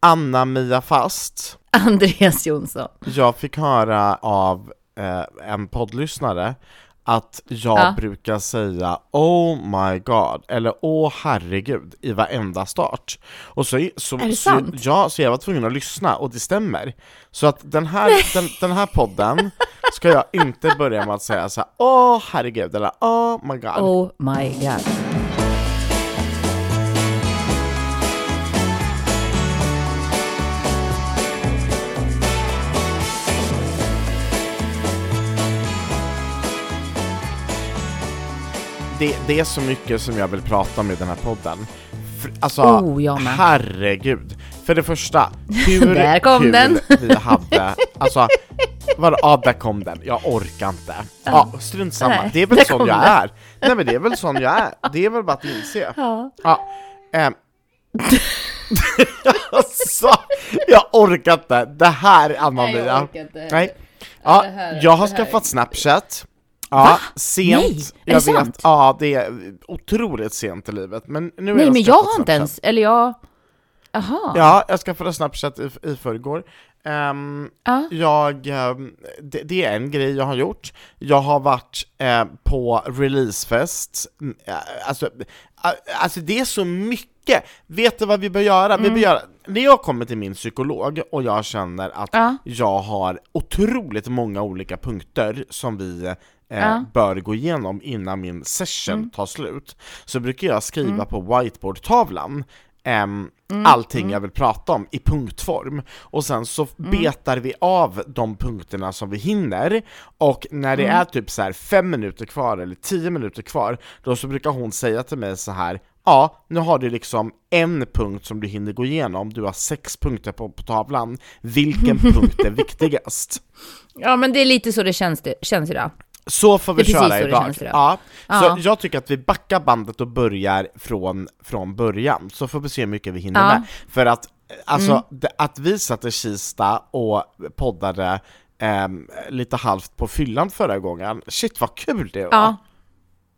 Anna-Mia Fast, Andreas Jonsson. jag fick höra av eh, en poddlyssnare att jag Ja. brukar säga Oh my god, eller Åh herregud i varenda start. Och så, så, Är det så, sant? Ja, så jag var tvungen att lyssna, och det stämmer. Så att den här, den, den här podden ska jag inte börja med att säga så här, Åh herregud, eller Oh my god. Oh my god. Det, det är så mycket som jag vill prata om i den här podden. För, alltså, Oh, jag med. herregud. För det första, hur Där kom kul den. vi hade, alltså, vadå, ja där kom den, jag orkar inte. Ja, strunt samma, Nej, det är väl sån jag den. är. Nej men det är väl sån jag är, det är väl bara att inse. Ja. Ja, ehm. alltså, jag orkar inte, det här är Anna-Mia. inte. Nej. Ja, jag har skaffat Snapchat. Ja, Va? sent. Nej, är det jag sant? Ja, det är otroligt sent i livet. Men nu Nej jag men jag har inte ens, eller jag... Jaha. Ja, jag skaffade Snapchat i, i förrgår. Ehm, Ja. jag, ehm, det, det är en grej jag har gjort. Jag har varit eh, på releasefest, Mm, eh, alltså, alltså det är så mycket. Vet du vad vi bör göra? Vi Mm. bör göra när jag kommer till min psykolog och jag känner att Ja. jag har otroligt många olika punkter som vi eh, Ja. Mm. bör gå igenom innan min session tar slut, så brukar jag skriva på whiteboardtavlan ehm, Mm. allting jag vill prata om i punktform, och sen så Mm. betar vi av de punkterna som vi hinner, och när det Mm. är typ så här fem minuter kvar eller tio minuter kvar, då så brukar hon säga till mig så här Ja, nu har du liksom en punkt som du hinner gå igenom, du har sex punkter på, på tavlan, vilken punkt är viktigast? ja men det är lite så det känns, det, känns idag. Så får vi köra idag. Ja. Ja. Så jag tycker att vi backar bandet och börjar från, från början, så får vi se hur mycket vi hinner Ja. med. För att, alltså, Mm. det, att vi satt i Kista och poddade ehm, lite halvt på fyllan förra gången, shit vad kul det var! Ja.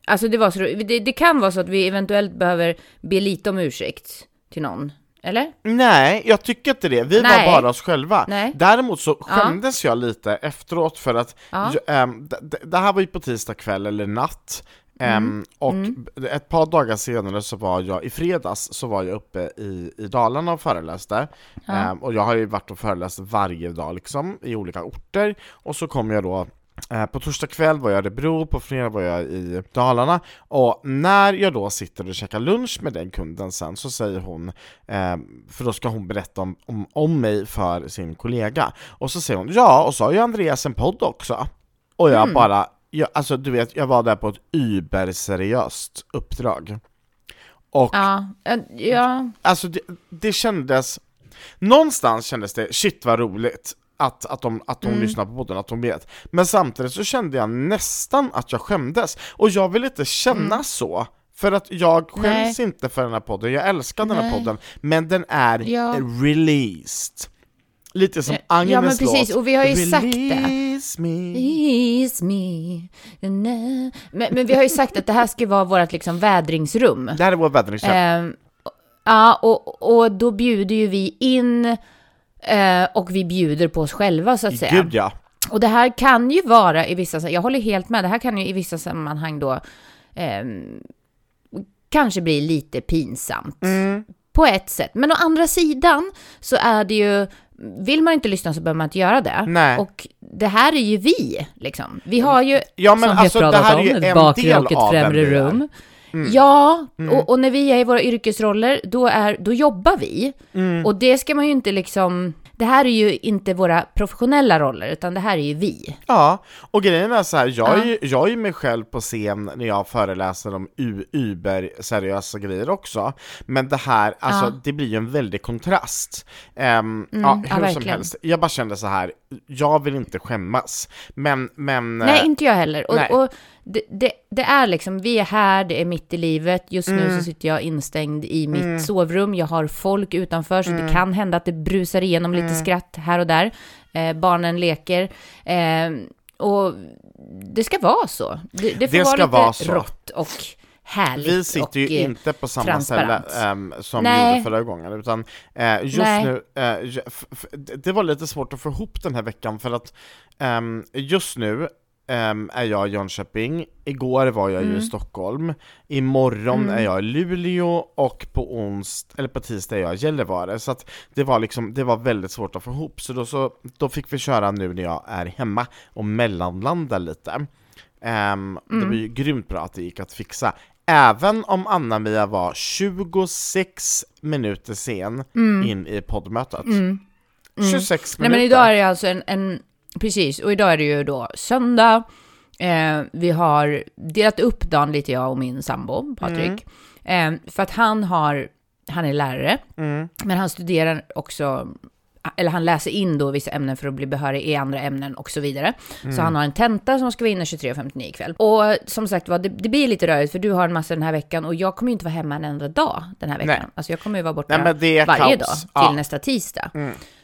Alltså det var så, det, det kan vara så att vi eventuellt behöver be lite om ursäkt till någon. Eller? Nej, jag tycker inte det. Vi Nej. var bara oss själva. Nej. Däremot så skämdes jag lite efteråt för att Ja. jag, ehm, d- d- det här var ju på tisdag kväll eller natt. Mm. Ehm, och b- ett par dagar senare så var jag, i fredags, så var jag uppe i, i Dalarna och föreläste. Ehm, och jag har ju varit och föreläst varje dag liksom, i olika orter. Och så kom jag då På torsdag kväll var jag i Örebro, på fredag var jag i Dalarna och när jag då sitter och käkar lunch med den kunden sen så säger hon, eh, för då ska hon berätta om, om, om mig för sin kollega, och så säger hon ja, och så har ju Andreas en podd också. Och jag bara, jag, alltså du vet, jag var där på ett überseriöst uppdrag. Och Ja. Ja. ja. alltså det, det kändes, någonstans kändes det, shit vad roligt att, att, de, att hon Mm. lyssnar på podden, att hon vet. Men samtidigt så kände jag nästan att jag skämdes, och jag vill inte känna så. För att jag skäms Nej. inte för den här podden, jag älskar den här Nej. podden, men den är Ja. released. Lite som Ja, Agnes men precis, låt. och vi har ju sagt det. Release me. Me. Men, men vi har ju sagt att det här ska vara vårt liksom vädringsrum. Det här är vår vädringskälla. Ehm, ja, och, och då bjuder ju vi in eh, och vi bjuder på oss själva så att säga. Gud ja. Och det här kan ju vara i vissa, jag håller helt med, det här kan ju i vissa sammanhang då ehm, kanske bli lite pinsamt. På ett sätt. Men å andra sidan så är det ju, vill man inte lyssna så behöver man inte göra det. Nej. Och det här är ju vi, liksom. Vi har ju, Ja, men som alltså, vi har det pratat här är om, ju en bakre och ett främre vi rum. Ja, och, och när vi är i våra yrkesroller, då, är, då jobbar vi. Och det ska man ju inte liksom... Det här är ju inte våra professionella roller, utan det här är ju vi. Ja, och grejen är så här, jag, Ja. är, ju- jag är ju mig själv på scen när jag föreläser om uber-seriösa grejer också, men det här, alltså Ja. det blir ju en väldig kontrast. Ehm, ja, hur ja, som helst, jag bara kände så här, jag vill inte skämmas, men, men... Nej, eh, inte jag heller. nej. Och, och det, det, det är liksom, vi är här, det är mitt i livet. Just nu Mm. så sitter jag instängd i mitt sovrum. Jag har folk utanför, så Mm. det kan hända att det brusar igenom lite skratt här och där. Eh, barnen leker. Eh, och det ska vara så. Det, det får Det vara lite vara så. rått och härligt Vi sitter ju och, eh, inte på samma ställe transparent. ehm, som vi Nej. gjorde förra gången, utan eh, just Nej. nu, ju- f- det var lite svårt att få ihop den här veckan för att ehm, just nu ehm, är jag i Jönköping, igår var jag ju Mm. i Stockholm, imorgon är jag i Luleå och på onsdag, eller på tisdag är jag i Gällivare, så att det var liksom, det var väldigt svårt att få ihop, så då, så då fick vi köra nu när jag är hemma och mellanlanda lite. Det Mm. var ju grymt bra att det gick att fixa. Även om Anna-Mia var 26 minuter sen in i poddmötet. 26 Nej minuter. men idag är det alltså en, en, precis, och idag är det ju då söndag. Eh, vi har delat upp dagen lite jag och min sambo, Patrik. Eh, för att han har, han är lärare, men han studerar också, eller han läser in då vissa ämnen för att bli behörig i andra ämnen och så vidare. Så han har en tenta som ska vara inne 23.59 ikväll. Och som sagt var, det, det blir lite rörigt för du har en massa den här veckan och jag kommer ju inte vara hemma en enda dag den här veckan. Nej. Alltså jag kommer ju vara borta Nej, varje kaos. dag till Ja. nästa tisdag.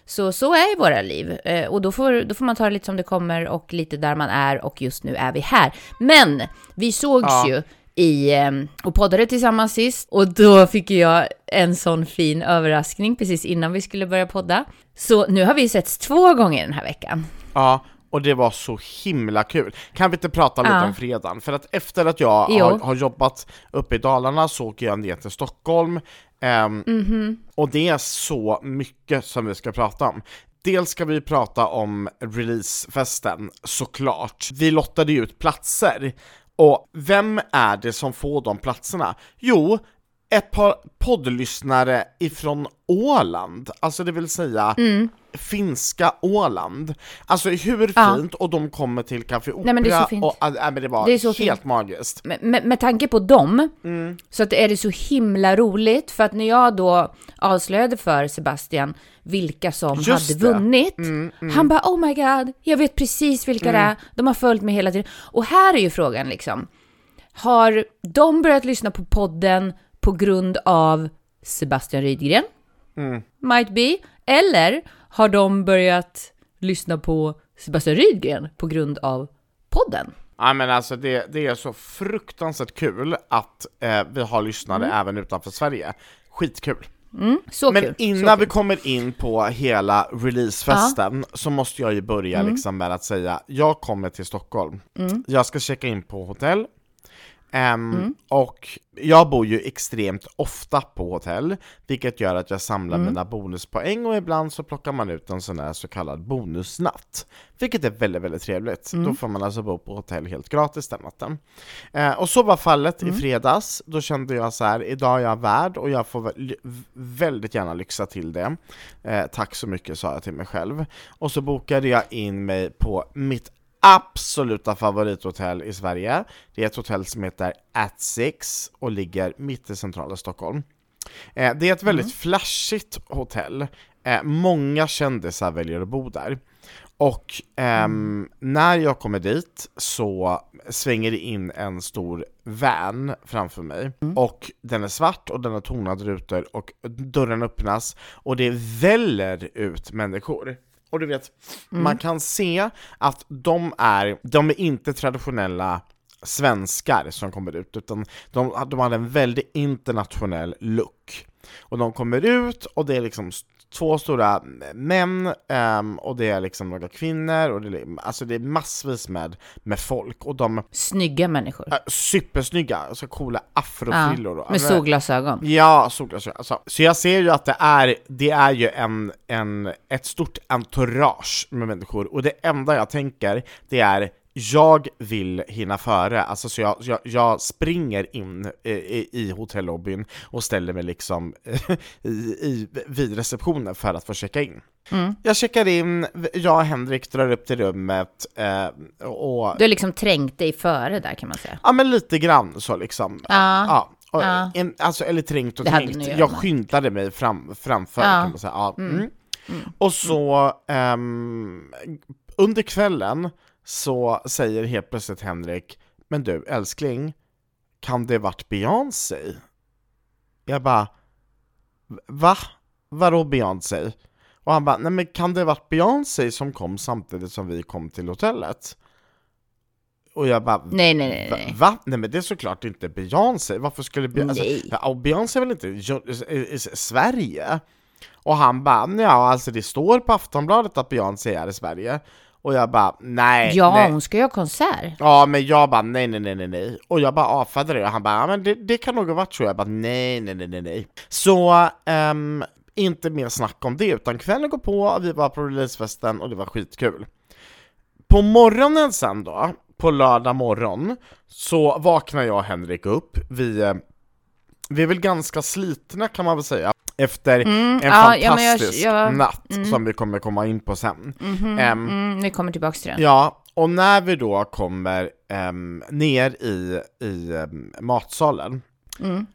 Så, så är våra liv. Eh, och då får, då får man ta det lite som det kommer och lite där man är och just nu är vi här. Men vi sågs Ja. ju i, eh, och poddade tillsammans sist och då fick jag en sån fin överraskning precis innan vi skulle börja podda. Så nu har vi setts två gånger den här veckan. Ja, och det var så himla kul. Kan vi inte prata lite Ja. om fredagen? För att efter att jag har, har jobbat uppe i Dalarna så åker jag ner till Stockholm. ehm, Mhm. Och det är så mycket som vi ska prata om. Dels ska vi prata om releasefesten, såklart. Vi lottade ju ut platser. Och vem är det som får de platserna? Jo, ett par poddlyssnare ifrån Åland, alltså det vill säga Mm. finska Åland. Alltså hur Ja. fint, och de kommer till Café Opera Nej, men det är och äh, men det var Det är så helt fint. magiskt. med, med, med tanke på dem, Mm. så att är det så himla roligt, för att när jag då avslöjade för Sebastian vilka som Just hade det. vunnit, han bara oh my god, jag vet precis vilka det är, de har följt mig hela tiden. Och här är ju frågan liksom, har de börjat lyssna på podden på grund av Sebastian Rydgren? Might be. Eller har de börjat lyssna på Sebastian Rydgren på grund av podden? Ja men alltså det, det är så fruktansvärt kul att eh, vi har lyssnare även utanför Sverige. Skitkul. Så Men kul. innan vi kommer in på hela releasefesten så måste jag ju börja liksom med att säga, jag kommer till Stockholm. Jag ska checka in på hotell. Ehm, Och jag bor ju extremt ofta på hotell, vilket gör att jag samlar mina bonuspoäng och ibland så plockar man ut en sån här så kallad bonusnatt. Vilket är väldigt, väldigt trevligt. Då får man alltså bo på hotell helt gratis den natten. Eh, och så var fallet i fredags, då kände jag så här, idag är jag värd och jag får väldigt gärna lyxa till det. Eh, tack så mycket sa jag till mig själv. Och så bokade jag in mig på mitt absoluta favorithotell i Sverige. Det är ett hotell som heter At Six och ligger mitt i centrala Stockholm. Eh, det är ett väldigt flashigt hotell. Eh, många kändisar väljer att bo där. Och ehm, när jag kommer dit så svänger det in en stor van framför mig. Och den är svart och den har tonade rutor och dörren öppnas och det väller ut människor. Och du vet, man kan se att de är, de är inte traditionella svenskar som kommer ut, utan de, de hade en väldigt internationell look. Och de kommer ut och det är liksom två stora män ehm, och det är liksom några kvinnor och det är, alltså det är massvis med, med folk och de Snygga människor. är supersnygga, så coola afrofrillor. och- med solglasögon. Ja, solglasögon. Alltså, så jag ser ju att det är, det är ju en, en, ett stort entourage med människor, och det enda jag tänker, det är jag vill hinna före, alltså så jag, jag, jag springer in i, i, i hotellobbyn och ställer mig liksom i, i, vid receptionen för att få checka in. Jag checkar in, jag och Henrik drar upp till rummet eh, och Du har liksom trängt dig före där kan man säga. Ja men lite grann så liksom. Ja. Ja, och Ja. En, alltså, eller trängt och trängt. Jag med. skyndade mig fram, framför Ja. kan man säga. Ja. Mm. Och så ehm, under kvällen så säger helt plötsligt Henrik Men du älskling, kan det varit Beyoncé? Jag bara Va? Vadå Beyoncé? Och han bara, nej men kan det varit Beyoncé som kom samtidigt som vi kom till hotellet? Och jag bara, Nej, nej, nej, nej. Va? Nej men det är såklart inte Beyoncé, varför skulle Beyoncé... Alltså, Beyoncé är väl inte i- i- i Sverige? Och han bara, ja alltså det står på Aftonbladet att Beyoncé är i Sverige. Och jag bara, nej, Ja, nej. hon ska ju ha konsert. Ja men jag bara nej nej nej nej nej. Och jag bara avfärdade det. Och han bara ja men det, det kan nog ha varit så. Jag bara nej nej nej nej nej. Så ehm, inte mer snack om det utan kvällen går på, vi var på releasefesten och det var skitkul. På morgonen sen då, på lördag morgon så vaknar jag och Henrik upp, vi, eh, vi är väl ganska slitna kan man väl säga efter en ja, ja, men jag- fantastisk jag- natt som vi kommer komma in på sen Ehm, Mm, vi kommer tillbaka till det. Ja, och när vi då kommer ehm, ner i, i ehm, matsalen Mm.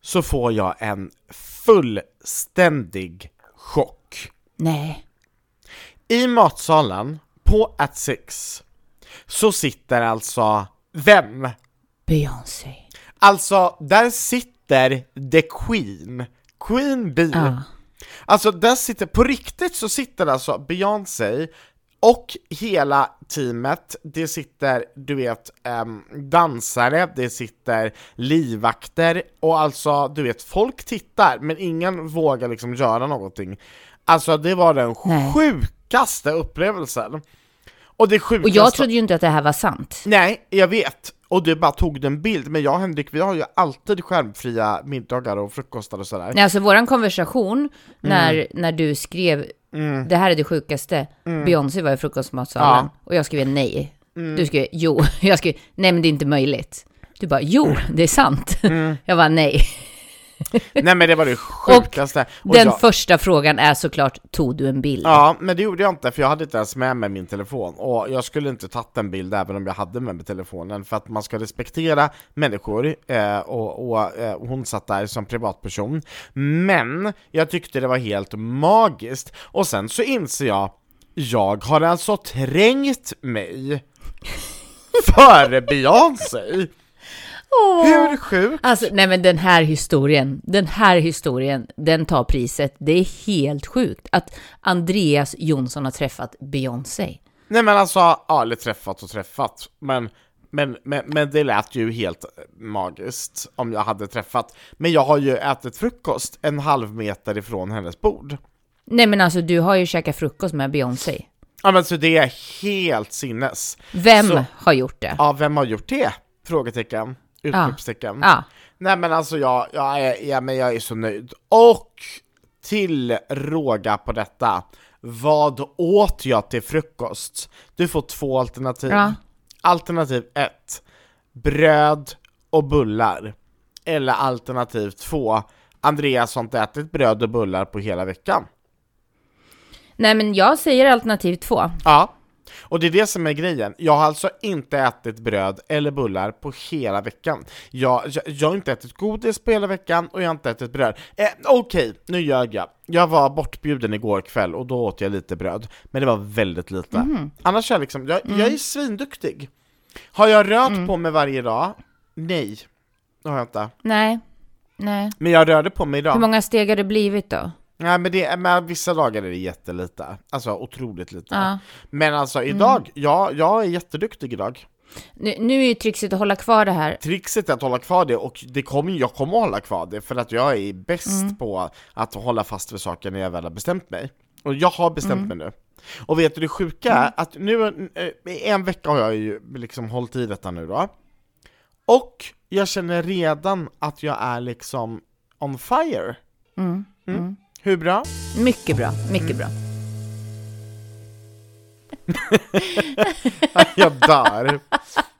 så får jag en fullständig chock. Nej. I matsalen, på At Six, så sitter alltså vem? Beyoncé. Alltså, där sitter The Queen, Queen Bee. Ja. Alltså där sitter, på riktigt så sitter alltså Beyoncé och hela teamet, det sitter, du vet, ehm, dansare, det sitter livvakter och alltså, du vet, folk tittar men ingen vågar liksom göra någonting. Alltså det var den Nej. sjukaste upplevelsen. Och det sjukaste... Och jag trodde ju inte att det här var sant. Nej, jag vet. Och du bara tog en bild, men jag och Henrik, vi har ju alltid skärmfria middagar och frukostar och sådär. Nej, alltså våran konversation när, när du skrev det här är det sjukaste, Beyoncé var i frukostmatsalen och jag skrev nej. Du skrev jo, jag skrev nej men det är inte möjligt. Du bara jo, det är sant. Jag var nej. Nej men det var det sjukaste. Och Den jag, första frågan är såklart, tog du en bild? ja, men det gjorde jag inte för jag hade inte ens med mig min telefon och jag skulle inte tagit en bild även om jag hade med mig telefonen för att man ska respektera människor eh, och, och eh, hon satt där som privatperson. Men jag tyckte det var helt magiskt och sen så inser jag, jag har alltså trängt mig före Beyoncé. Hur sjukt? Alltså, nej men den här historien, den här historien, den tar priset. Det är helt sjukt att Andreas Jonsson har träffat Beyoncé. Nej men alltså, ja, eller träffat och träffat, men, men, men, men det lät ju helt magiskt om jag hade träffat. Men jag har ju ätit frukost en halv meter ifrån hennes bord. Nej men alltså, du har ju käkat frukost med Beyoncé. Ja men så det är helt sinnes. Vem Så- har gjort det? Ja, vem har gjort det? Frågetecken. Utropstecken. Ja. Nej men alltså jag, jag, är, ja, men jag är så nöjd. Och till råga på detta, vad åt jag till frukost? Du får två alternativ. Ja. Alternativ ett, bröd och bullar. Eller alternativ två, Andreas har inte ätit bröd och bullar på hela veckan. Nej men jag säger alternativ två. Ja, och det är det som är grejen. Jag har alltså inte ätit bröd eller bullar på hela veckan. Jag, jag, jag har inte ätit godis på hela veckan och jag har inte ätit bröd. Eh, Okej, nu ljög jag. Jag var bortbjuden igår kväll och då åt jag lite bröd, men det var väldigt lite. Annars är jag liksom, jag, jag är svinduktig. Har jag rört på mig varje dag? Nej, det har jag inte. Nej. Nej. Men jag rörde på mig idag. Hur många steg har det blivit då? Nej men, det, men vissa dagar är det jättelite, alltså otroligt lite. Ja. Men alltså idag, ja, jag är jätteduktig idag. Nu, nu är ju trixet att hålla kvar det här. Trixet är att hålla kvar det och det kommer, jag kommer att hålla kvar det för att jag är bäst på att hålla fast vid saker när jag väl har bestämt mig. Och jag har bestämt mig nu. Och vet du det sjuka är att nu, eh, en vecka har jag ju liksom hållit i detta nu då. Och jag känner redan att jag är liksom on fire. Mm. Hur bra? Mycket bra, mycket bra. Jag dör.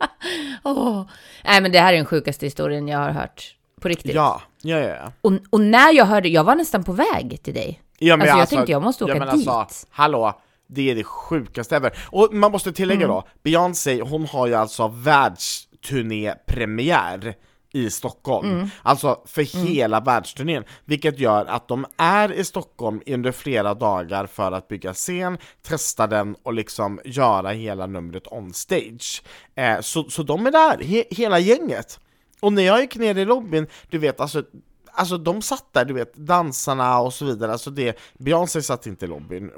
Åh. Nej men det här är den sjukaste historien jag har hört. På riktigt. Ja, ja, ja. ja. Och, och när jag hörde, jag var nästan på väg till dig. Ja, Alltså, jag tänkte jag måste åka men alltså, dit. hallå, det är det sjukaste ever. Och man måste tillägga Mm. då, Beyoncé, hon har ju alltså världsturnépremiär i Stockholm, Mm. alltså för hela världsturnén, vilket gör att de är i Stockholm under flera dagar för att bygga scen, testa den och liksom göra hela numret on stage. Eh, så, så de är där, he, hela gänget. Och när jag gick ner i lobbyn, du vet alltså alltså de satt där, du vet, dansarna och så vidare, alltså det, Beyoncé satt inte i lobbyn,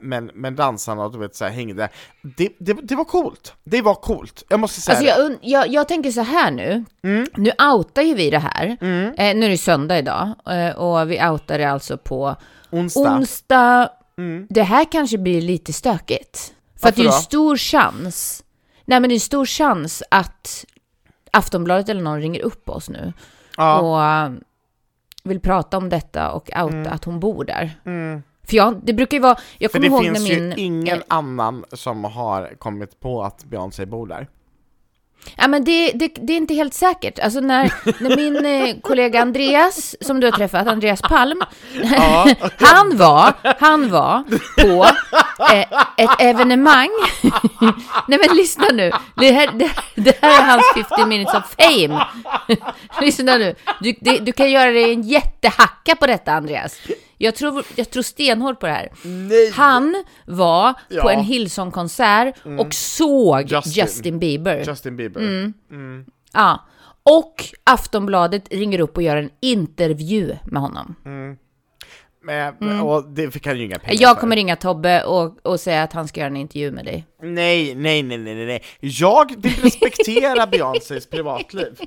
men, men, dansarna, du vet, så här, hängde. Det, det, det var coolt, det var coolt, jag måste säga Alltså jag, jag, jag tänker så här nu. Mm. Nu outar ju vi det här. Eh, nu är det söndag idag eh, och vi outar det alltså på Onsdag. onsdag. Det här kanske blir lite stökigt. För att det är Mm. Varför en stor chans. Nej men det är en stor chans att Aftonbladet eller någon ringer upp oss nu ja. och vill prata om detta och outa att hon bor där. För jag, det brukar ju vara, jag För kommer det ihåg finns när ju min... ingen eh, annan som har kommit på att Beyoncé bor där. Ja, men det, det, det är inte helt säkert. Alltså när, när min eh, kollega Andreas, som du har träffat, Andreas Palm, han var, han var på eh, ett evenemang. Nej men lyssna nu, det här, det, det här är hans 50 minutes of fame. lyssna nu, du, det, du kan göra dig en jättehacka på detta Andreas. Jag tror, jag tror stenhårt på det här. Nej! Han var på Ja. en Hillsong-konsert och såg Justin. Justin Bieber. Justin Bieber. Mm. Ja. Och Aftonbladet ringer upp och gör en intervju med honom. Men, Och det fick han ju inga pengar Mm. Jag för. kommer ringa Tobbe och, och säga att han ska göra en intervju med dig. Nej, nej, nej, nej, nej. Jag vill respektera Beyoncés privatliv.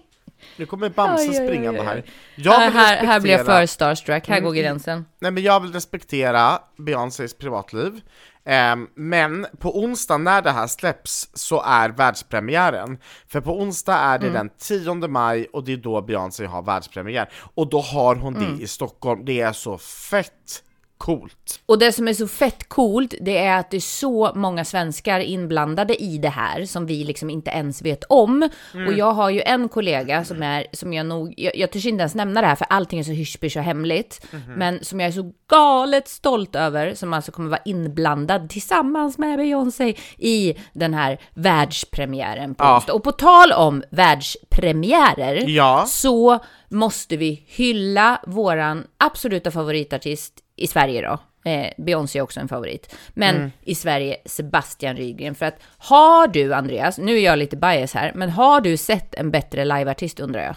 Nu kommer Bamse Oj, oj, oj, springande oj. här. Jag Här, vill här, här blir jag respektera- för starstruck, här går gränsen. Nej men jag vill respektera Beyoncés privatliv. Ehm, men på onsdag när det här släpps så är världspremiären. För på onsdag är det den 10 maj och det är då Beyoncé har världspremiär. Och då har hon det i Stockholm. Det är så fett coolt. Och det som är så fett coolt, det är att det är så många svenskar inblandade i det här som vi liksom inte ens vet om. Och jag har ju en kollega som är, som jag nog, jag, jag törs inte ens nämna det här för allting är så hysch och hemligt. Men som jag är så galet stolt över, som alltså kommer vara inblandad tillsammans med Beyoncé i den här världspremiären på Ja. Och på tal om världspremiärer, Ja. så måste vi hylla våran absoluta favoritartist i Sverige då. Eh, Beyoncé är också en favorit. Men Mm. i Sverige, Sebastian Rygren. För att har du, Andreas, nu är jag lite bias här, men har du sett en bättre liveartist undrar jag?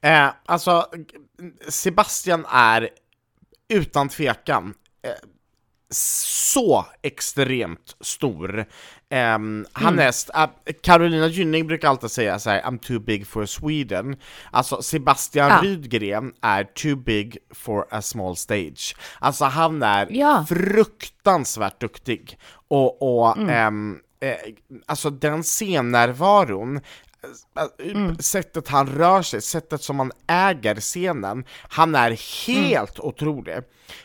Eh, alltså, Sebastian är utan tvekan så extremt stor. Ehm, han är, st- äh, Carolina Gynning brukar alltid säga så här: I'm too big for Sweden. Alltså Sebastian Ja. Rydgren är too big for a small stage. Alltså han är Ja. fruktansvärt duktig. Och, och ehm, eh, alltså den scennärvaron, eh, sättet han rör sig, sättet som han äger scenen, han är helt otrolig.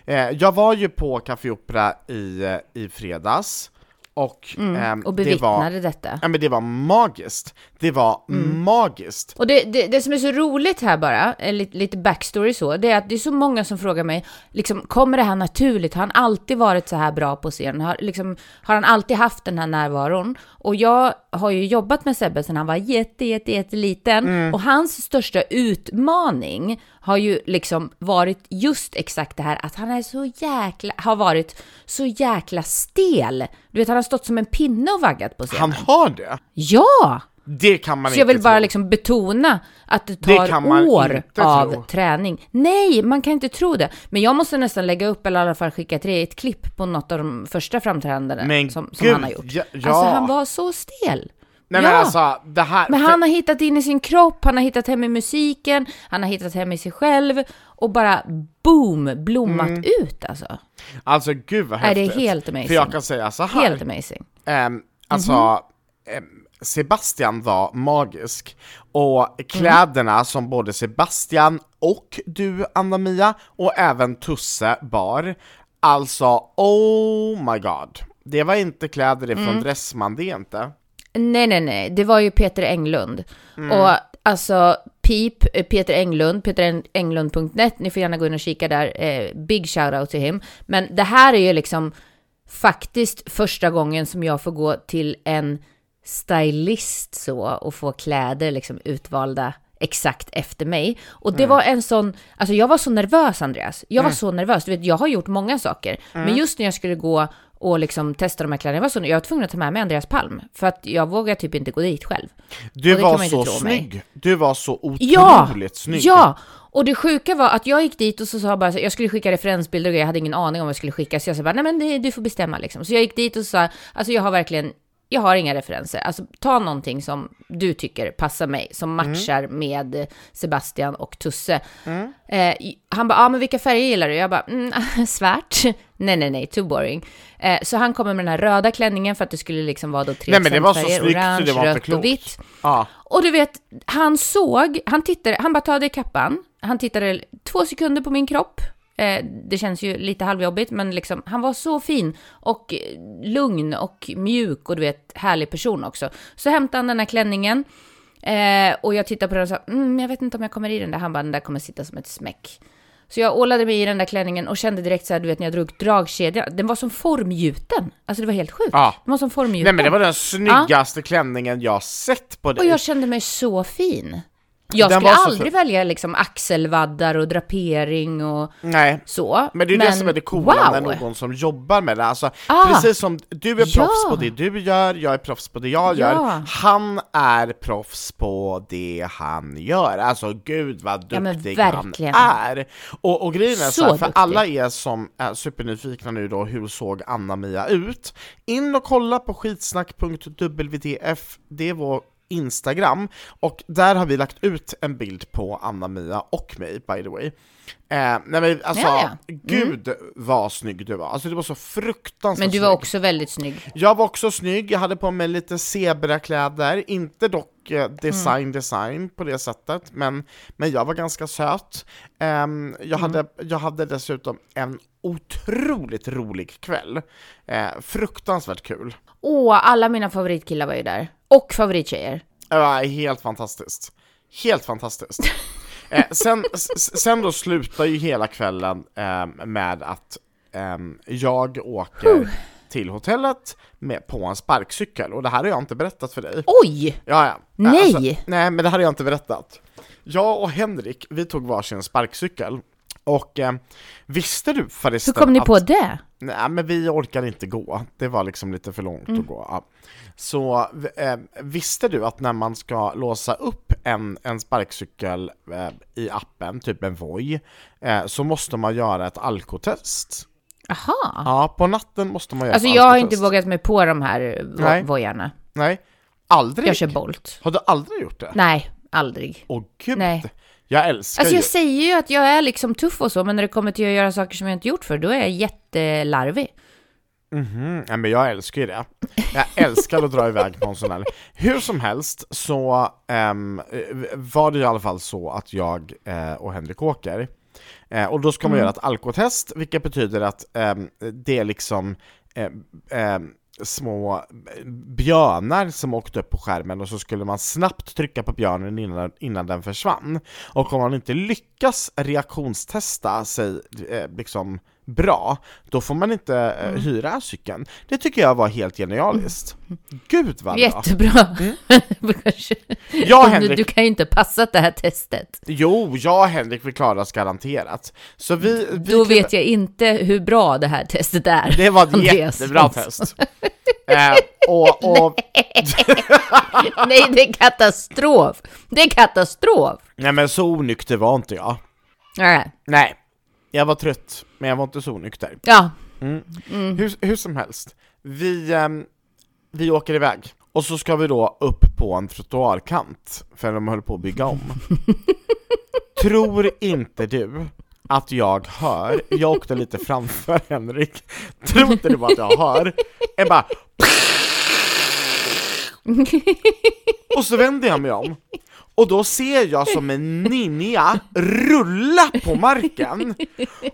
Eh, jag var ju på Café Opera i, eh, i fredags, och, ehm, Och det var, bevittnade detta. ja, men det var magiskt. Det var magiskt. Och det, det, det som är så roligt här bara, eh, lite, lite backstory så, det är att det är så många som frågar mig, liksom, kommer det här naturligt? Har han alltid varit så här bra på scen? Har, liksom, har han alltid haft den här närvaron? Och jag har ju jobbat med Sebbe sedan han var jätte, jätte, jätteliten. Och hans största utmaning har ju liksom varit just exakt det här att han är så jäkla, har varit så jäkla stel. Du vet, han har stått som en pinne och vaggat på scenen. Han har det! Ja! Det kan man Så inte jag vill bara tro. liksom betona att det Det tar man år av tro. träning. Nej, man kan inte tro det. Men jag måste nästan lägga upp, eller i alla fall skicka till dig ett klipp på något av de första framträdandena som, som han har gjort. ja- Alltså ja. han var så stel. Nej ja. men alltså, det här... Men han har hittat in i sin kropp, han har hittat hem i musiken, han har hittat hem i sig själv och bara boom, blommat Mm. ut alltså. Alltså gud vad det är häftigt. helt amazing. För jag kan säga så här. Helt amazing. Ehm, alltså, Mhm. ehm, Sebastian var magisk. Och kläderna som både Sebastian och du, Anna-Mia, och även Tusse bar, alltså oh my god. Det var inte kläder ifrån Mm. Dressman, det inte. Nej, nej, nej. Det var ju Peter Englund. Mm. Och alltså, PIP, eh, Peter Englund, peterenglund.net, ni får gärna gå in och kika där. Eh, big shout-out till him. Men det här är ju liksom faktiskt första gången som jag får gå till en stylist så och få kläder liksom utvalda exakt efter mig. Och det var en sån, alltså jag var så nervös Andreas. Jag var så nervös. Du vet, jag har gjort många saker. Men just när jag skulle gå och liksom testa de här kläderna, jag var, så, jag var tvungen att ta med mig Andreas Palm. För att jag vågar typ inte gå dit själv. Du var så mig. snygg. Du var så Ja! otroligt snygg. Ja! Och det sjuka var att jag gick dit och så sa bara, så- jag skulle skicka referensbilder och jag hade ingen aning om vad jag skulle skicka. Så jag sa bara, nej men det, du får bestämma liksom. Så jag gick dit och sa, alltså jag har verkligen, jag har inga referenser. Alltså ta någonting som du tycker passar mig, som matchar med Sebastian och Tusse. Eh, han bara, ja men vilka färger gillar du? Jag bara, mm, svart. nej, nej, nej, too boring. Eh, så han kommer med den här röda klänningen för att det skulle liksom vara då tre Nej, men det var så accentfärger, snyggt så orange, det var rött och vitt. Ja. Och du vet, han såg, han tittade, han bara tog i kappan, han tittade två sekunder på min kropp. Eh, det känns ju lite halvjobbigt, men liksom, han var så fin och eh, lugn och mjuk och du vet, härlig person också. Så hämtade han den här klänningen eh, och jag tittade på den och sa, mm, jag vet inte om jag kommer i den där. Han bara, den där kommer sitta som ett smäck. Så jag ålade mig i den där klänningen och kände direkt så här, du vet när jag drog dragkedjan, den var som formgjuten. Alltså det var helt sjukt. Ja. Den var som formgjuten. Nej men det var den snyggaste klänningen jag sett på dig. Och jag kände mig så fin. Jag skulle så aldrig välja liksom axelvaddar och drapering och Nej. så. Men det är det som är det coola wow. när någon som jobbar med det, alltså Ah. precis som du är proffs Ja. på det du gör, jag är proffs på det jag gör, Ja. han är proffs på det han gör, alltså gud vad Ja, men duktig han verkligen. är! Och, och grejen är så, Så här, för duktig. alla er som är supernyfikna nu då, hur såg Anna-Mia ut? In och kolla på skitsnack.wdf, det är vår Instagram, och där har vi lagt ut en bild på Anna-Mia och mig, by the way. Eh, nej men alltså, Ja, ja. gud vad snygg du var, alltså du var så fruktansvärt Men du snygg. var också väldigt snygg. Jag var också snygg, jag hade på mig lite zebrakläder, inte dock eh, design Mm. design på det sättet, men, men jag var ganska söt. Ehm, jag, Mm. hade, jag hade dessutom en otroligt rolig kväll. Eh, fruktansvärt kul. Åh, alla mina favoritkillar var ju där. Och favorittjejer. Var helt fantastiskt. Helt fantastiskt. Eh, sen, sen då slutar ju hela kvällen eh, med att ehm, jag åker till hotellet med, på en sparkcykel, och det här har jag inte berättat för dig. Oj! Ja, ja. Nej! Alltså, nej, men det här har jag inte berättat. Jag och Henrik, vi tog varsin sparkcykel, och eh, visste du Hur förresten kom ni att... på det? Nej, men vi orkade inte gå. Det var liksom lite för långt Mm. att gå. Ja. Så eh, visste du att när man ska låsa upp en, en sparkcykel eh, i appen, typ en Voi, eh, så måste man göra ett alkotest. Aha. Ja, på natten måste man göra Alltså ett jag har inte vågat mig på de här Nej. vo- vojarna. Nej, aldrig? Jag kör Bolt. Har du aldrig gjort det? Nej, aldrig. Åh gud! Nej. Jag älskar Alltså ju... jag säger ju att jag är liksom tuff och så, men när det kommer till att göra saker som jag inte gjort för, då är jag jättelarvig. Mhm, ja, men jag älskar ju det. Jag älskar att dra iväg på en sån här. Hur som helst så ehm, var det i alla fall så att jag eh, och Henrik åker. Eh, och då ska man göra ett alkotest, vilket betyder att ehm, det är liksom eh, ehm, små björnar som åkte upp på skärmen och så skulle man snabbt trycka på björnen innan, innan den försvann. Och om man inte lyckas reaktionstesta sig eh, liksom bra, då får man inte eh, hyra cykeln. Det tycker jag var helt genialiskt. Gud vad bra! Jättebra. Och Du, Henrik du kan ju inte passa det här testet. Jo, jag och Henrik vi klarar oss garanterat. Så vi, vi Då kan- vet jag inte hur bra det här testet är. Det var ett Andreas jättebra test. eh, och, och, Nej, det är katastrof. Det är katastrof. nej men så onykter var inte jag. Nej. Nej, jag var trött, men jag var inte så onykter. Ja, Hur, hur som helst, vi, ehm, vi åker iväg. Och så ska vi då upp på en trottoarkant, för de höll på att bygga om. Tror inte du att jag hör, jag åkte lite framför Henrik, tror inte du att jag hör? En bara Och så vänder jag mig om, och då ser jag som en ninja rulla på marken,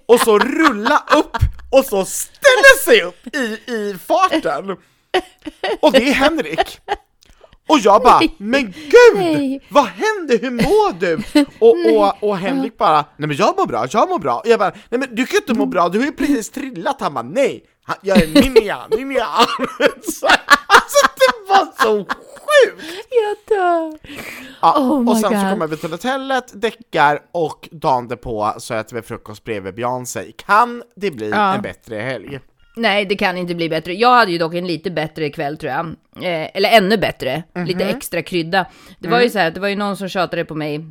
och så rulla upp, och så ställa sig upp i, i farten! Och det är Henrik! Och jag bara, men gud! Nej. Vad hände? Hur mår du? Och, och, och Henrik bara, nej men jag mår bra, jag mår bra. Och jag bara, nej men du kan ju inte må bra, du har ju precis trillat. Han bara, nej, jag är ninja, ninja. Så- alltså det var så sjukt! jag dör. Ja, Oh och sen så God. kommer vi till hotellet, däckar och dagen därpå så äter vi frukost bredvid Beyoncé. Kan det bli Ja. en bättre helg? Nej, det kan inte bli bättre. Jag hade ju dock en lite bättre kväll tror jag. Eh, eller ännu bättre. Lite Mhm. extra krydda. Det var Mm. ju så här, det var ju någon som tjatade på mig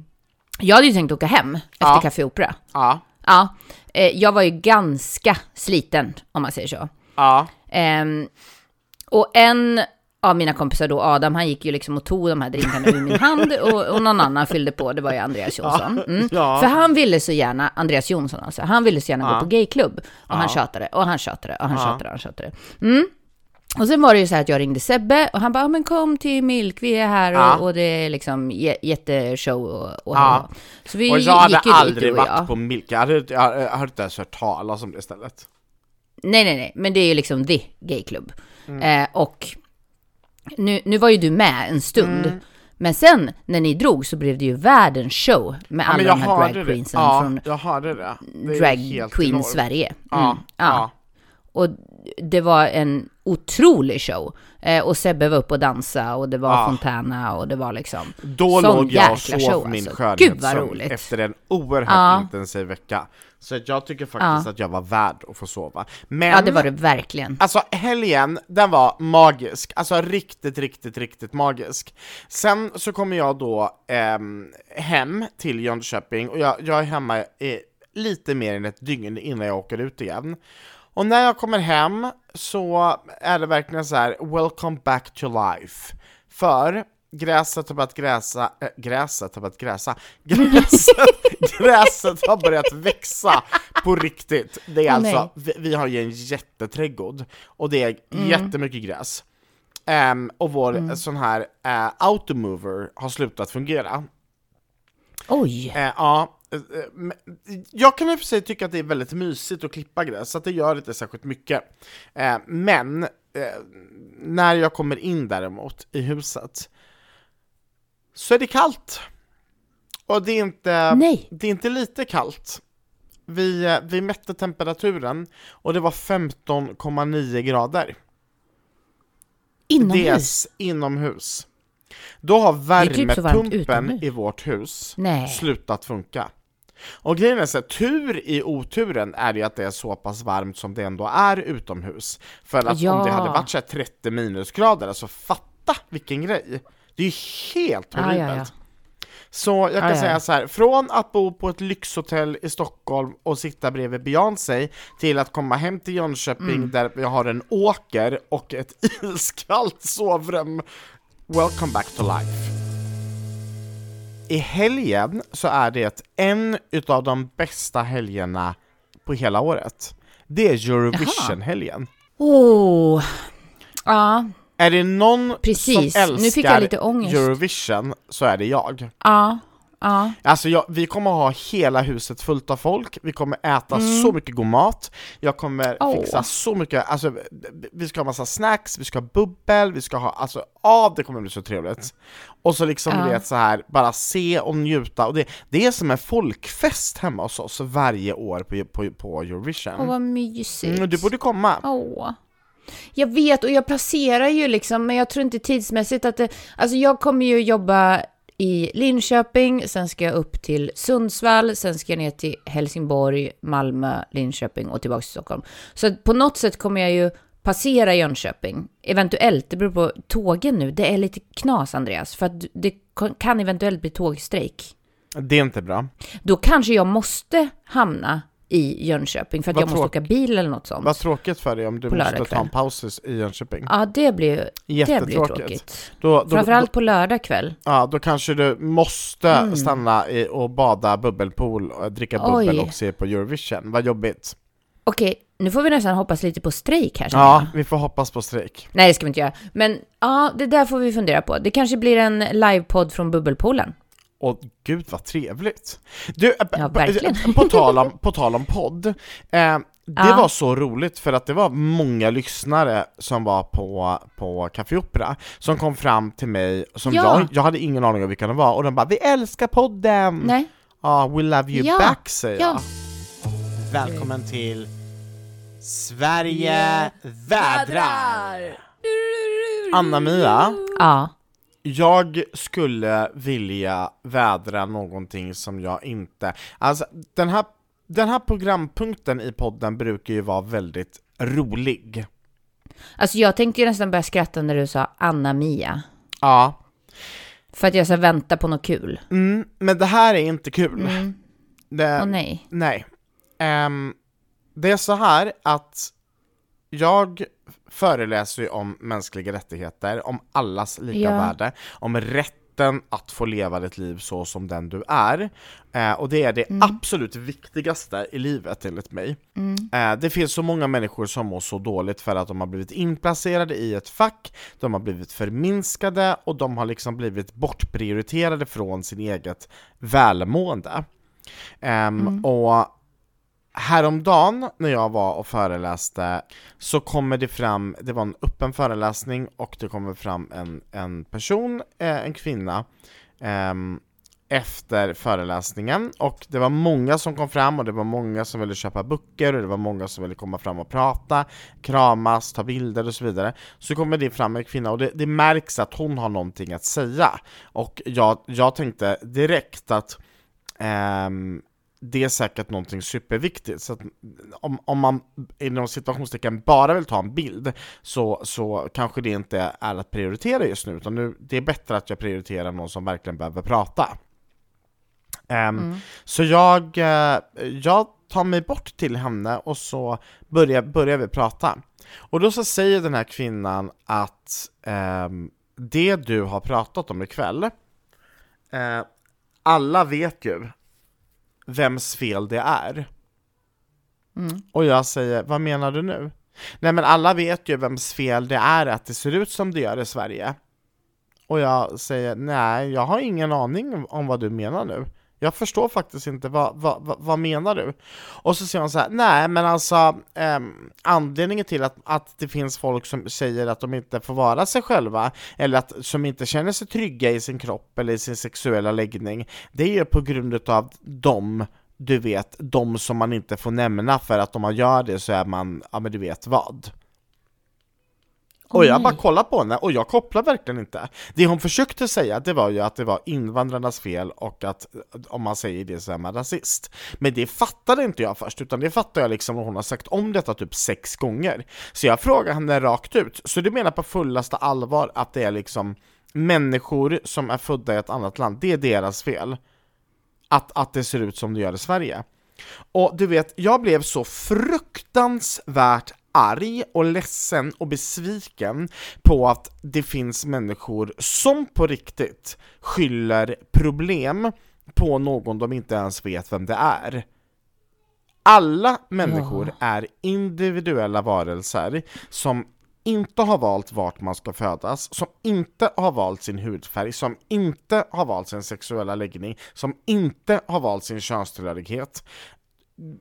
Jag hade ju tänkt åka hem efter Ja. Café Opera. Ja, Ja, eh, jag var ju ganska sliten om man säger så. ja, Ehm, och en av mina kompisar då, Adam, han gick ju liksom och tog de här drinkarna ur min hand och, och någon annan fyllde på, det var ju Andreas Jonsson. Mm. Ja. För han ville så gärna, Andreas Jonsson alltså, han ville så gärna Ja. gå på gayklubb. Och han Ja. tjatade, och han tjatade, och han Ja. tjatade, och han tjatade. Mm. Och sen var det ju så här att jag ringde Sebbe och han bara, "Ja, men kom till Milk, vi är här och, Ja. och det är liksom jä- jätteshow och, och Ja. Så vi och jag hade gick ju aldrig dit varit jag. på Milk, jag hade, jag, jag hade inte ens hört talas om det stället. Nej, nej, nej, men det är ju liksom the gayklubb. Mm. Eh, och nu, nu var ju du med en stund. Mm. Men sen när ni drog så blev det ju världens show med Ja, alla men de här hörde drag det. queensen Ja, från jag hörde det. det Drag Queen enormt. Sverige. Mm, Ja, ja. Och det var en otrolig show. Eh, och Sebbe var uppe och dansade och det var Ja. Fontana och det var liksom... Då Sån låg jag och sov show, min alltså. Skönhetssömn efter en oerhört Ja. intensiv vecka. Så jag tycker faktiskt Ja. att jag var värd att få sova. Men, Ja, det var det verkligen. alltså helgen, den var magisk. Alltså riktigt, riktigt, riktigt magisk. Sen så kommer jag då ehm, hem till Jönköping och jag, jag är hemma i lite mer än ett dygn innan jag åker ut igen. Och när jag kommer hem så är det verkligen så här: welcome back to life. För gräset har börjat gräsa, äh, gräset har börjat gräsa, gräset, gräset har börjat växa på riktigt. Det är alltså, vi, vi har ju en jätteträdgård och det är jättemycket gräs. Ehm, och vår sån här uh, automover har slutat fungera. Oj! Eh, ja, jag kan i och för sig tycka att det är väldigt mysigt att klippa gräs, så att det gör inte särskilt mycket. Eh, men eh, när jag kommer in däremot i huset så är det kallt. Och det är inte, Nej. det är inte lite kallt. Vi, eh, vi mätte temperaturen och det var 15,9 grader. Inomhus? Dels inomhus. Då har typ värmepumpen i vårt hus Nej. slutat funka. Och grejen är så här, tur i oturen är det att det är så pass varmt som det ändå är utomhus. För att Ja. om det hade varit så här 30 minusgrader, alltså fatta vilken grej! Det är ju helt horribelt. ja, ja. Så jag kan Ja, ja, säga så här, från att bo på ett lyxhotell i Stockholm och sitta bredvid Beyoncé till att komma hem till Jönköping Mm. där vi har en åker och ett iskallt sovrum. Welcome back to life. I helgen så är det en utav de bästa helgerna på hela året. Det är Eurovision-helgen. Åh! Ja, Är det någon Precis. som älskar. Eurovision så är det jag. ja, ja. Alltså jag, vi kommer ha hela huset fullt av folk, vi kommer äta så mycket god mat, jag kommer Mm. Åh. fixa så mycket, alltså vi ska ha massa snacks, vi ska ha bubbel, vi ska ha, alltså ja det kommer bli så trevligt. Och så liksom Ja. vet så här, bara se och njuta, och det, det är som en folkfest hemma hos oss varje år på, på, på Eurovision. Åh, vad mysigt. Mm, du borde komma. Åh. Jag vet, och jag placerar ju liksom, men jag tror inte tidsmässigt att det... Alltså jag kommer ju jobba i Linköping, sen ska jag upp till Sundsvall, sen ska jag ner till Helsingborg, Malmö, Linköping och tillbaka till Stockholm. Så på något sätt kommer jag ju passera Jönköping. Eventuellt, det beror på tågen nu. Det är lite knas, Andreas, för att det kan eventuellt bli tågstrejk. Det är inte bra. Då kanske jag måste hamna i Jönköping för att Vad jag måste åka bil eller något sånt. Vad tråkigt för dig om du måste ta en paus i Jönköping. Ja, det blir ju det blir tråkigt. Då, då, Framförallt på lördag kväll. Ja, då kanske du måste Mm. stanna i och bada bubbelpool, och dricka Oj. bubbel och se på Eurovision. Vad jobbigt. Okej, nu får vi nästan hoppas lite på strejk här. Ja, vi får hoppas på strejk. Nej, det ska vi inte göra. Men ja, det där får vi fundera på. Det kanske blir en livepodd från bubbelpoolen. Och gud vad trevligt! Du, äh, Ja, verkligen. på, tal om, på tal om podd, eh, det Ja. var så roligt för att det var många lyssnare som var på, på Café Opera som kom fram till mig, som Ja. jag, jag hade ingen aning om vilka de var, och de bara 'Vi älskar podden!' Nej? Ja, we love you Ja, back säger ja. jag. Välkommen till Sverige vädrar! Anna-Mia, Ja. Jag skulle vilja vädra någonting som jag inte... Alltså, den här, den här programpunkten i podden brukar ju vara väldigt rolig. Alltså jag tänkte ju nästan börja skratta när du sa Anna-Mia. Ja, För att jag ska vänta på något kul. Mm, men det här är inte kul. Mm. Det, Åh nej. Nej. Ehm, det är så här att jag föreläser ju om mänskliga rättigheter, om allas lika Ja. värde, om rätten att få leva ditt liv så som den du är. Eh, och det är det Mm. absolut viktigaste i livet enligt mig. Eh, det finns så många människor som mår så dåligt för att de har blivit inplacerade i ett fack, de har blivit förminskade och de har liksom blivit bortprioriterade från sin eget välmående. Ehm, Och häromdagen när jag var och föreläste så kommer det fram, det var en öppen föreläsning och det kommer fram en, en person, eh, en kvinna, ehm, efter föreläsningen och det var många som kom fram och det var många som ville köpa böcker och det var många som ville komma fram och prata, kramas, ta bilder och så vidare. Så kommer det fram en kvinna och det, det märks att hon har någonting att säga. Och jag, jag tänkte direkt att ehm, det är säkert någonting superviktigt, så om, om man inom situationstecken bara vill ta en bild så, så kanske det inte är att prioritera just nu, utan nu, det är bättre att jag prioriterar någon som verkligen behöver prata. Ehm, Så jag, eh, jag tar mig bort till henne och så börjar, börjar vi prata. Och då så säger den här kvinnan att ehm, det du har pratat om ikväll, eh, alla vet ju vems fel det är. Och jag säger, vad menar du nu? Nej men alla vet ju vems fel det är att det ser ut som det gör i Sverige. Och jag säger, nej jag har ingen aning om vad du menar nu. Jag förstår faktiskt inte, vad, vad, vad, vad menar du? Och så säger hon så här, nej men alltså eh, anledningen till att, att det finns folk som säger att de inte får vara sig själva, eller att, som inte känner sig trygga i sin kropp eller i sin sexuella läggning, det är ju på grund av dem, du vet, de som man inte får nämna för att om man gör det så är man, ja men du vet vad. Och jag bara kollar på henne och jag kopplar verkligen inte. Det hon försökte säga det var ju att det var invandrarnas fel och att om man säger det så är man rasist. Men det fattade inte jag först, utan det fattade jag liksom när hon har sagt om detta typ sex gånger. Så jag frågar henne rakt ut, så du menar på fullaste allvar att det är liksom människor som är födda i ett annat land, det är deras fel? Att, att det ser ut som det gör i Sverige? Och du vet, jag blev så fruktansvärt arg och ledsen och besviken på att det finns människor som på riktigt skyller problem på någon de inte ens vet vem det är. Alla människor är individuella varelser som inte har valt vart man ska födas, som inte har valt sin hudfärg, som inte har valt sin sexuella läggning, som inte har valt sin könstillhörighet.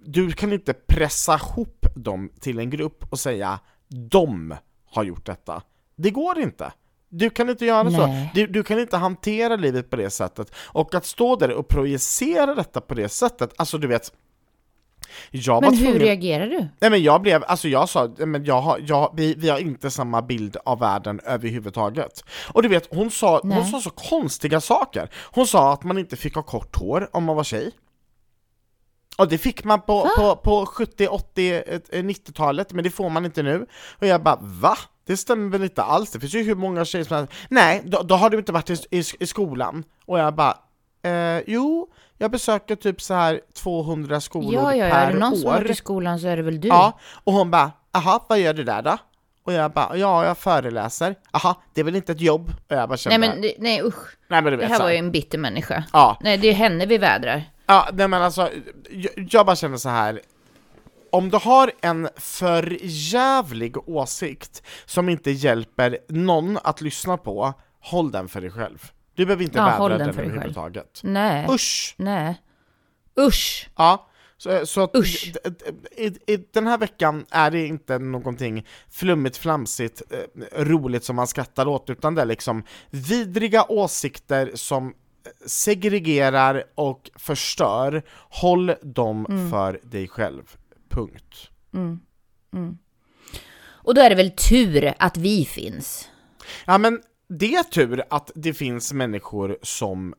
Du kan inte pressa ihop dem till en grupp och säga de har gjort detta. Det går inte. Du kan inte göra så. Nej. Du, du kan inte hantera livet på det sättet. Och att stå där och projicera detta på det sättet, alltså du vet jag Men hur reagerar du? Nej men jag blev, alltså jag sa, men jag har, jag, vi, vi har inte samma bild av världen överhuvudtaget. Och du vet, hon sa, hon sa så konstiga saker. Hon sa att man inte fick ha kort hår om man var tjej. Och det fick man på, på, på 70, 80, eh, 90-talet, men det får man inte nu. Och jag bara, va? Det stämmer väl inte alls? Det finns ju hur många tjejer som helst. Nej, då, då har du inte varit i, i, i skolan. Och jag bara, eh, jo, jag besöker typ så här 200 skolor Ja, ja, ja. per Är det någon år. som har varit i skolan så är det väl du? Ja, och hon bara, aha, vad gör du där då? Och jag bara, ja, jag föreläser. Aha, det är väl inte ett jobb? Och jag bara Nej men, det- nej usch. nej, men du Det vet här så var ju en bitter människa. Ja, Nej, det är henne vi vädrar. Ja, nej men alltså, jag, jag bara känner så här. Om du har en för jävlig åsikt som inte hjälper någon att lyssna på, håll den för dig själv. Du behöver inte Ja, vädra den den för överhuvudtaget. Nej. Usch! Nej. Usch. Ja, så, så att Usch. i, i den här veckan är det inte någonting flummigt, flamsigt, eh, roligt som man skrattar åt, utan det är liksom vidriga åsikter som segregerar och förstör. Håll dem Mm. för dig själv. Punkt. Och då är det väl tur att vi finns. Ja men det är tur att det finns människor som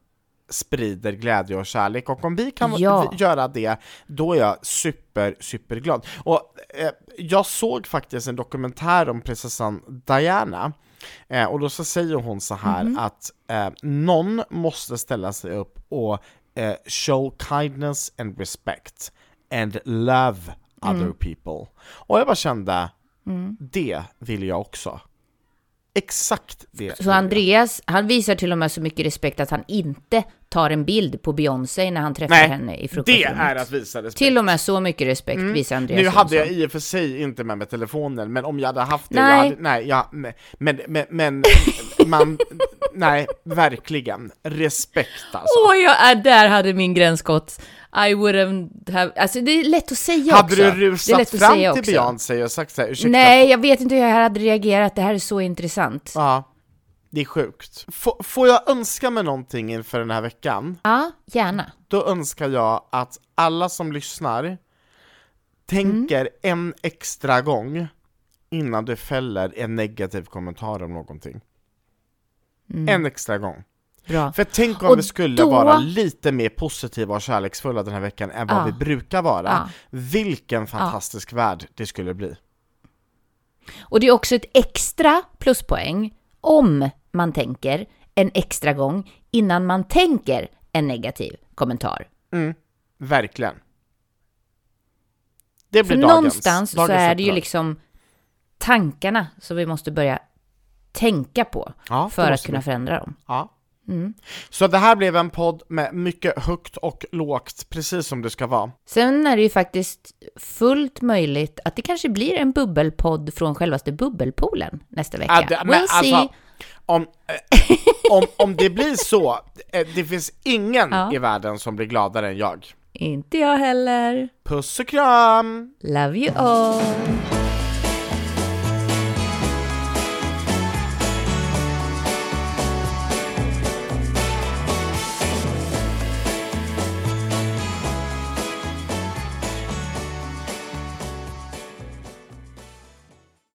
sprider glädje och kärlek och om vi kan Ja. göra det, då är jag super, superglad. Och eh, jag såg faktiskt en dokumentär om prinsessan Diana Eh, och då så säger hon så här Mhm. att eh, någon måste ställa sig upp och eh, show kindness and respect and love Mm. other people. Och jag bara kände, det vill jag också. Exakt det. Så. Andreas, han visar till och med så mycket respekt att han inte tar en bild på Beyoncé när han träffar Nej, henne i det frukostrummet. är att visa respekt. Till och med så mycket respekt visar Andreas Nu hade jag i och för sig inte med mig telefonen, men om jag hade haft det, Nej. Jag hade, nej, jag, men, men, men man, nej, verkligen, respekt alltså. Åh, jag är där hade min gräns gått. I wouldn't have... Alltså det är lätt att säga hade också. du det är rusat fram till också. Beyoncé och sagt såhär, ursäkta, Nej, jag vet inte hur jag hade reagerat. Det här är så intressant. ja, det är sjukt. F- får jag önska mig någonting inför den här veckan? Ja, gärna. Då önskar jag att alla som lyssnar tänker Mm. en extra gång innan du fäller en negativ kommentar om någonting. En extra gång. Bra. För tänk om Mm. Och vi skulle då- vara lite mer positiva och kärleksfulla den här veckan än vad Ja. vi brukar vara. Ja. Vilken fantastisk värld det skulle bli. Och det är också ett extra pluspoäng om man tänker en extra gång innan man tänker en negativ kommentar. Verkligen. Det För blir dagens, någonstans så dagens är det ju liksom tankarna som vi måste börja tänka på Ja, för att kunna vi. förändra dem. Ja. Mm. Så det här blev en podd med mycket högt och lågt, precis som det ska vara. Sen är det ju faktiskt fullt möjligt att det kanske blir en bubbelpodd från självaste bubbelpoolen nästa vecka. Ja, det- we'll see. Om, eh, om, om det blir så, eh, det finns ingen Ja. i världen som blir gladare än jag. Inte jag heller. Puss och kram! Love you all.